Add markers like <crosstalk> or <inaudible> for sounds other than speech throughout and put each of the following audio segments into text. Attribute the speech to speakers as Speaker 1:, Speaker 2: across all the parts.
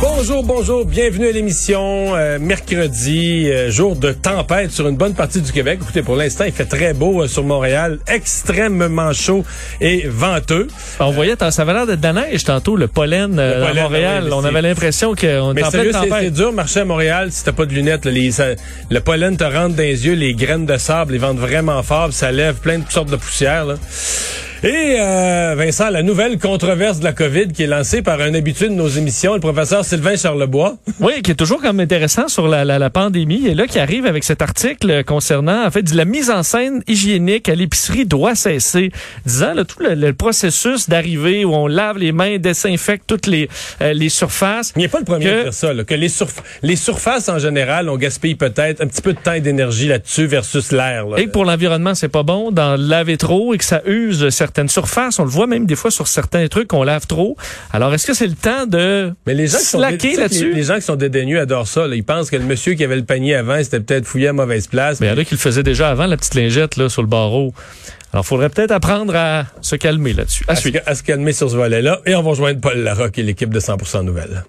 Speaker 1: Bonjour, bonjour, bienvenue à l'émission. Euh, mercredi, euh, jour de tempête sur une bonne partie du Québec. Écoutez, pour l'instant, il fait très beau euh, sur Montréal, extrêmement chaud et venteux.
Speaker 2: On voyait, ça avait l'air d'être de la neige tantôt, le pollen,
Speaker 1: Le pollen,
Speaker 2: à Montréal.
Speaker 1: oui,
Speaker 2: on avait l'impression qu'on était en pleine
Speaker 1: c'est c'est
Speaker 2: tempête.
Speaker 1: dur marcher à Montréal si t'as pas de lunettes. là. Les- ça- le pollen te rentre dans les yeux, les graines de sable, ils vendent vraiment fort, ça lève plein de sortes de poussières. Là. Et euh, Vincent, la nouvelle controverse de la COVID qui est lancée par un habitué de nos émissions, le professeur Sylvain Charlebois.
Speaker 2: Oui, qui est toujours comme intéressant sur la, la, la pandémie. Et là, qui arrive avec cet article concernant, en fait, la mise en scène hygiénique à l'épicerie doit cesser. Disant là, tout le, le processus d'arrivée où on lave les mains, désinfecte toutes les, euh, les surfaces.
Speaker 1: Il n'est pas le premier
Speaker 2: Que-
Speaker 1: à dire ça, là, que les, surf- les surfaces en général, on gaspille peut-être un petit peu de temps et d'énergie là-dessus versus l'air. là.
Speaker 2: Et que pour l'environnement, c'est pas bon d'en laver trop et que ça use certaines surfaces. On le voit même des fois sur certains trucs qu'on lave trop. Alors, est-ce que c'est le temps de
Speaker 1: Mais les gens
Speaker 2: slacker là-dessus?
Speaker 1: Les, gens qui sont dédaigneux adorent ça. là. Ils pensent que le monsieur qui avait le panier avant, c'était peut-être fouillé à mauvaise place.
Speaker 2: Mais il y en a qui le faisaient déjà avant, la petite lingette là, sur le barreau. Alors, faudrait peut-être apprendre à se calmer là-dessus. À
Speaker 1: à, se, à se calmer sur ce volet-là. Et on va rejoindre Paul Larocque et l'équipe de 100% Nouvelles.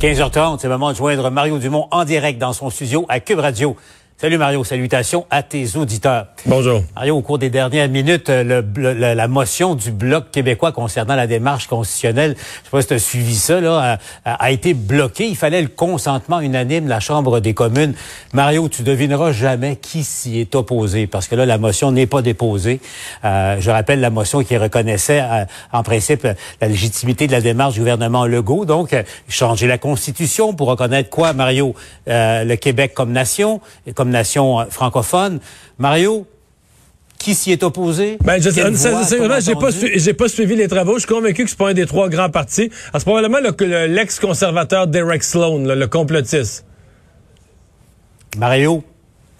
Speaker 3: 15h30, c'est le moment de joindre Mario Dumont en direct dans son studio à Cube Radio. Salut Mario, salutations à tes auditeurs.
Speaker 1: Bonjour.
Speaker 3: Mario, au cours des dernières minutes, euh, le, blo- la, motion du Bloc québécois concernant la démarche constitutionnelle, je sais pas si tu as suivi ça, là, a, a- a été bloquée. Il fallait le consentement unanime de la Chambre des communes. Mario, tu devineras jamais qui s'y est opposé, parce que là, la motion n'est pas déposée. Euh, je rappelle la motion qui reconnaissait, euh, en principe, euh, la légitimité de la démarche du gouvernement Legault. Donc, euh, changer la Constitution pour reconnaître quoi, Mario? Euh, le Québec comme nation, et comme nation euh, francophone. Mario, qui s'y est opposé?
Speaker 1: Ben, je, j'ai pas, j'ai pas suivi les travaux. Je suis convaincu que c'est pas un des trois grands partis. Ah, C'est probablement l'ex-conservateur Derek Sloan, là, le complotiste.
Speaker 3: Mario,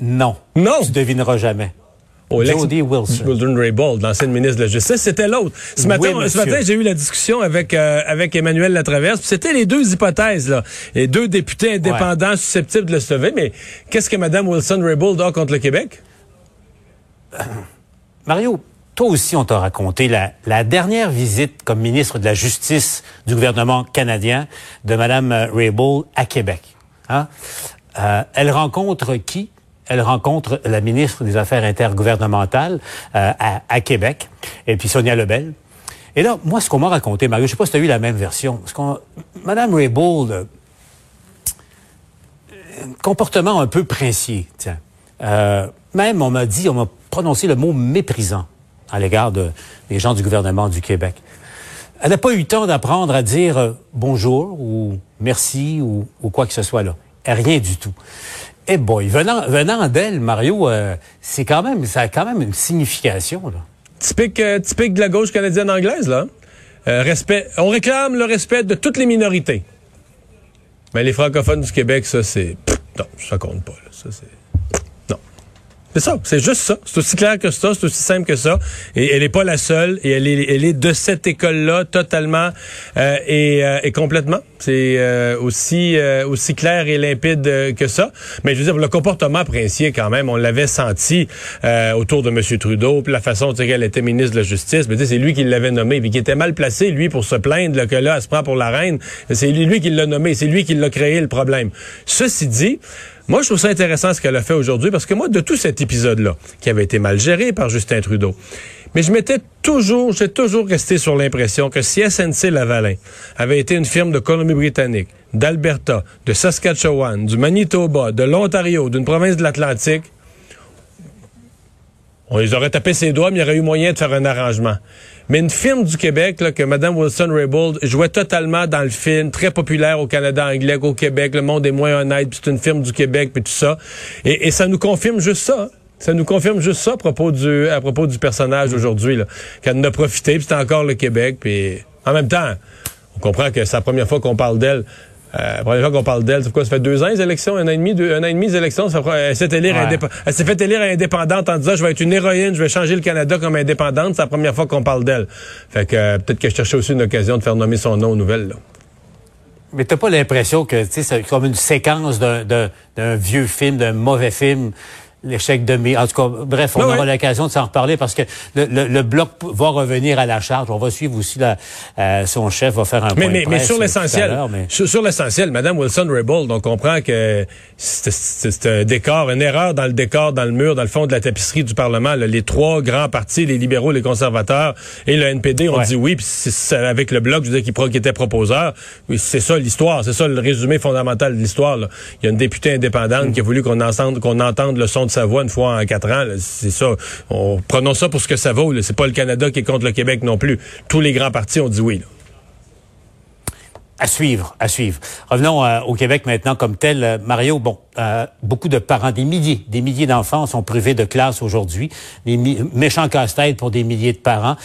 Speaker 3: non.
Speaker 1: Non.
Speaker 3: Tu devineras jamais. Jody Wilson.
Speaker 1: Wilson Raybould, l'ancienne ministre de la Justice, c'était l'autre. Ce matin,
Speaker 3: Oui,
Speaker 1: ce
Speaker 3: monsieur.
Speaker 1: matin, j'ai eu la discussion avec euh, avec Emmanuel Latraverse. C'était les deux hypothèses là, les deux députés indépendants susceptibles de le sauver. Mais qu'est-ce que Mme Wilson Raybould a contre le Québec?
Speaker 3: Mario, toi aussi, on t'a raconté la, la dernière visite comme ministre de la Justice du gouvernement canadien de Mme Raybould à Québec. Hein? Euh, elle rencontre qui? Elle rencontre la ministre des Affaires intergouvernementales euh, à, Québec, et puis Sonia Lebel. Et là, moi, ce qu'on m'a raconté, Mario, je sais pas si tu as eu la même version. Ce Mme Raybould, euh, comportement un peu princier, tiens. Euh, même, on m'a dit, on m'a prononcé le mot méprisant à l'égard de, des gens du gouvernement du Québec. Elle n'a pas eu le temps d'apprendre à dire bonjour ou merci ou, ou quoi que ce soit là. Rien du tout. Eh boy, venant, venant d'elle, Mario, euh, c'est quand même, ça a quand même une signification, là.
Speaker 1: Typique, euh, de la gauche canadienne anglaise là. Euh, respect. On réclame le respect de toutes les minorités. Mais les francophones du Québec, ça c'est non, ça compte pas. Là. Ça c'est. C'est ça, c'est juste ça. C'est aussi clair que ça, c'est aussi simple que ça. Et elle n'est pas la seule. Et elle est, elle est de cette école-là totalement euh, et, euh, et complètement. C'est euh, aussi euh, aussi clair et limpide euh, que ça. Mais je veux dire, le comportement princier quand même, on l'avait senti euh, autour de M. Trudeau, la façon dont elle était ministre de la Justice. Mais c'est lui qui l'avait nommé, puis qui était mal placé, lui, pour se plaindre là, que là, elle se prend pour la reine. C'est lui qui l'a nommé, c'est lui qui l'a créé le problème. Ceci dit, moi, je trouve ça intéressant ce qu'elle a fait aujourd'hui parce que moi, de tout cet épisode-là, qui avait été mal géré par Justin Trudeau, mais je m'étais toujours, j'ai toujours resté sur l'impression que si SNC Lavalin avait été une firme de Colombie-Britannique, d'Alberta, de Saskatchewan, du Manitoba, de l'Ontario, d'une province de l'Atlantique, on les aurait tapé ses doigts, mais il y aurait eu moyen de faire un arrangement. Mais une firme du Québec, là, que Mme Wilson-Raybould jouait totalement dans le film, très populaire au Canada anglais qu'au Québec, le monde est moins honnête, puis c'est une firme du Québec, puis tout ça. Et, ça nous confirme juste ça. Ça nous confirme juste ça à propos du, à propos du personnage aujourd'hui, qu'elle en a profité, puis c'est encore le Québec, puis en même temps, on comprend que c'est la première fois qu'on parle d'elle. Euh, la première fois qu'on parle d'elle, c'est quoi? Ça fait deux ans les élections, un an et demi, deux, un an et demi les élections? Ça elle s'est élire elle s'est fait élire indépendante en disant je vais être une héroïne, je vais changer le Canada comme indépendante. C'est la première fois qu'on parle d'elle. Fait que euh, peut-être que je cherchais aussi une occasion de faire nommer son nom aux nouvelles. Là.
Speaker 3: Mais t'as pas l'impression que c'est comme une séquence d'un vieux film, d'un mauvais film l'échec de mai. En tout cas, bref, on aura l'occasion de s'en reparler parce que le, le, bloc va revenir à la charge. On va suivre aussi la, euh, son chef va faire un
Speaker 1: mais,
Speaker 3: point
Speaker 1: mais,
Speaker 3: mais
Speaker 1: sur l'essentiel, sur, l'essentiel, Madame Wilson Raybould, on comprend que c'est un décor, une erreur dans le décor, dans le mur, dans le fond de la tapisserie du Parlement. les trois grands partis, les libéraux, les conservateurs et le NPD ont dit oui. Puis avec le bloc, je veux dire, qui, qui était proposeur. C'est ça l'histoire, c'est ça le résumé fondamental de l'histoire. Il y a une députée indépendante qui a voulu qu'on entende, qu'on entende le son de sa voix une fois en quatre ans. C'est ça. On prenons ça pour ce que ça vaut. C'est pas le Canada qui est contre le Québec non plus. Tous les grands partis ont dit oui.
Speaker 3: À suivre, à suivre. Revenons euh, au Québec maintenant comme tel. Euh, Mario, bon, euh, beaucoup de parents, des milliers, des milliers d'enfants sont privés de classe aujourd'hui. Des méchants casse-têtes pour des milliers de parents.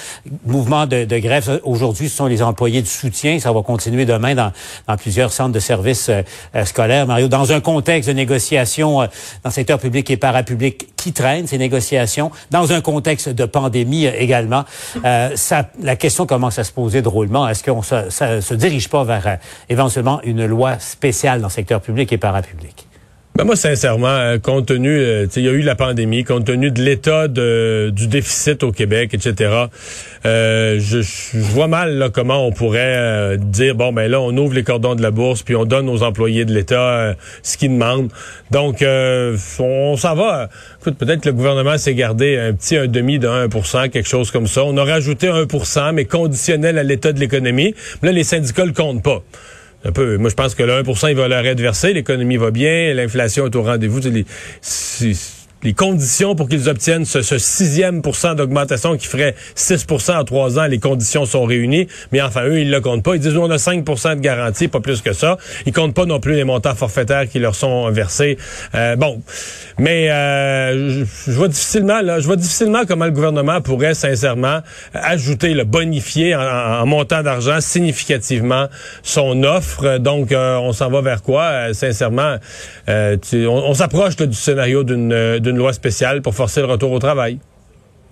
Speaker 3: Mouvement de, de grève aujourd'hui, ce sont les employés du soutien. Ça va continuer demain dans, dans plusieurs centres de services scolaires. Mario, dans un contexte de négociations dans le secteur public et parapublic qui traîne ces négociations, dans un contexte de pandémie également, ça, la question commence à se poser drôlement. Est-ce qu'on se, ça, se dirige pas vers euh, éventuellement une loi spéciale dans le secteur public et parapublic?
Speaker 1: Ben moi, sincèrement, euh, compte tenu, euh, il y a eu la pandémie, compte tenu de l'état du déficit au Québec, etc., euh, je, vois mal là, comment on pourrait dire, bon, ben là, on ouvre les cordons de la bourse, puis on donne aux employés de l'État ce qu'ils demandent. Donc, on, s'en va. Écoute, peut-être que le gouvernement s'est gardé un petit un demi de 1 quelque chose comme ça. On a rajouté 1% mais conditionnel à l'état de l'économie. Là, les syndicats le comptent pas un peu. Moi, je pense que le 1% il va leur être versé. L'économie va bien. L'inflation est au rendez-vous les conditions pour qu'ils obtiennent ce, sixième pourcent d'augmentation qui ferait 6% en trois ans, les conditions sont réunies. Mais enfin, eux, ils le comptent pas. Ils disent, on a 5% de garantie, pas plus que ça. Ils comptent pas non plus les montants forfaitaires qui leur sont versés. Euh, bon, mais euh, je, vois difficilement, là, je vois difficilement comment le gouvernement pourrait sincèrement ajouter, le bonifier en, montant d'argent significativement son offre. Donc, euh, on s'en va vers quoi? Sincèrement, on, s'approche du scénario d'une une loi spéciale pour forcer le retour au travail.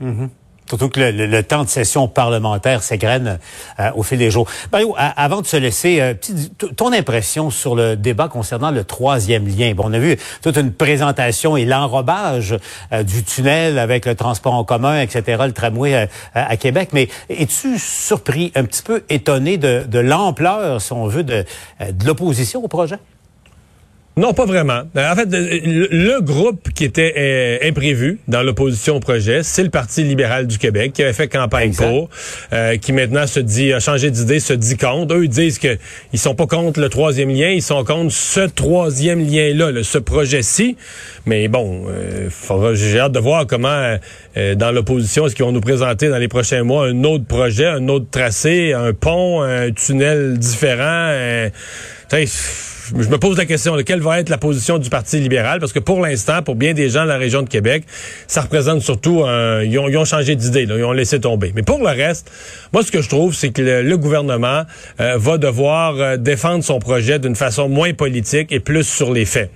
Speaker 3: Mm-hmm. Surtout que le, temps de session parlementaire s'égrène euh, au fil des jours. Mario, avant de se laisser, euh, ton impression sur le débat concernant le troisième lien? Bon, on a vu toute une présentation et l'enrobage euh, du tunnel avec le transport en commun, etc., le tramway à Québec. Mais es-tu surpris, un petit peu étonné de, l'ampleur, si on veut, de l'opposition au projet?
Speaker 1: Non, pas vraiment. En fait, le, groupe qui était euh, imprévu dans l'opposition au projet, c'est le Parti libéral du Québec qui avait fait campagne pour, euh, qui maintenant se dit a changé d'idée, se dit contre. Eux ils disent que ils sont pas contre le troisième lien, ils sont contre ce troisième lien-là, ce projet-ci. Mais bon, euh, j'ai hâte de voir comment dans l'opposition est-ce qu'ils vont nous présenter dans les prochains mois un autre projet, un autre tracé, un pont, un tunnel différent je me pose la question de quelle va être la position du Parti libéral, parce que pour l'instant, pour bien des gens de la région de Québec, ça représente surtout un, ils, ont, changé d'idée, ils ont laissé tomber. Mais pour le reste, moi ce que je trouve, c'est que le, gouvernement euh, va devoir euh, défendre son projet d'une façon moins politique et plus sur les faits.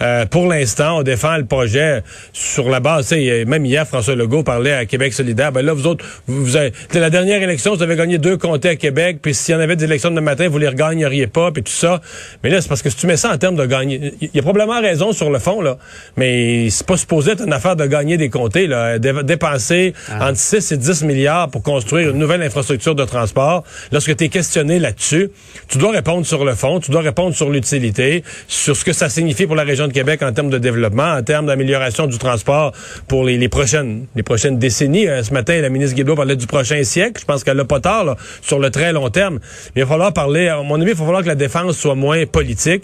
Speaker 1: Euh, pour l'instant, on défend le projet sur la base, même hier, François Legault parlait à Québec solidaire, ben là, vous autres, vous, avez, la dernière élection, vous avez gagné deux comtés à Québec, puis s'il y en avait des élections de matin, vous les regagneriez pas, puis tout ça. Mais là, c'est parce que si tu mets ça en termes de gagner, il y a probablement raison sur le fond, là, mais c'est pas supposé être une affaire de gagner des comtés, là. Dé- dépenser
Speaker 3: Ah.
Speaker 1: entre 6 et 10 milliards pour construire une nouvelle infrastructure de transport. Lorsque tu es questionné là-dessus, tu dois répondre sur le fond, tu dois répondre sur l'utilité, sur ce que ça signifie pour la région de Québec en termes de développement, en termes d'amélioration du transport pour les, les prochaines les prochaines décennies. Euh, ce matin, la ministre Guilbeault parlait du prochain siècle. Je pense qu'elle n'a pas tard là, sur le très long terme. Mais il va falloir parler, à mon avis, il va falloir que la défense soit moins politique et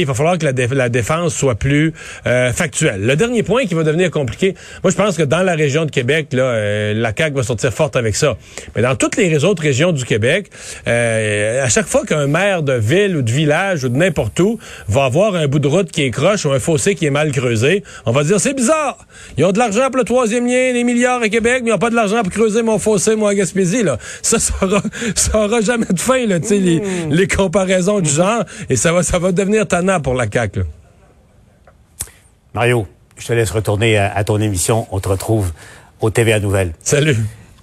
Speaker 1: il va falloir que la, dé- la défense soit plus euh, factuelle. Le dernier point qui va devenir compliqué, moi je pense que dans la région de Québec, là, euh, la CAQ va sortir forte avec ça. Mais dans toutes les autres régions du Québec, euh, à chaque fois qu'un maire de ville ou de village ou de n'importe où va avoir un bout de route qui est croche ou un fossé qui est mal creusé, on va dire c'est bizarre. Ils ont de l'argent pour le troisième lien, des milliards à Québec, mais ils n'ont pas de l'argent pour creuser mon fossé, moi, à Gaspésie. Là. Ça, ça aura, <laughs> ça aura jamais de fin, là, tu sais, les, les comparaisons du genre. Et ça va, ça va devenir tannant pour la CAQ. là.
Speaker 3: Mario, je te laisse retourner à, à ton émission. On te retrouve au TVA Nouvelles.
Speaker 1: Salut.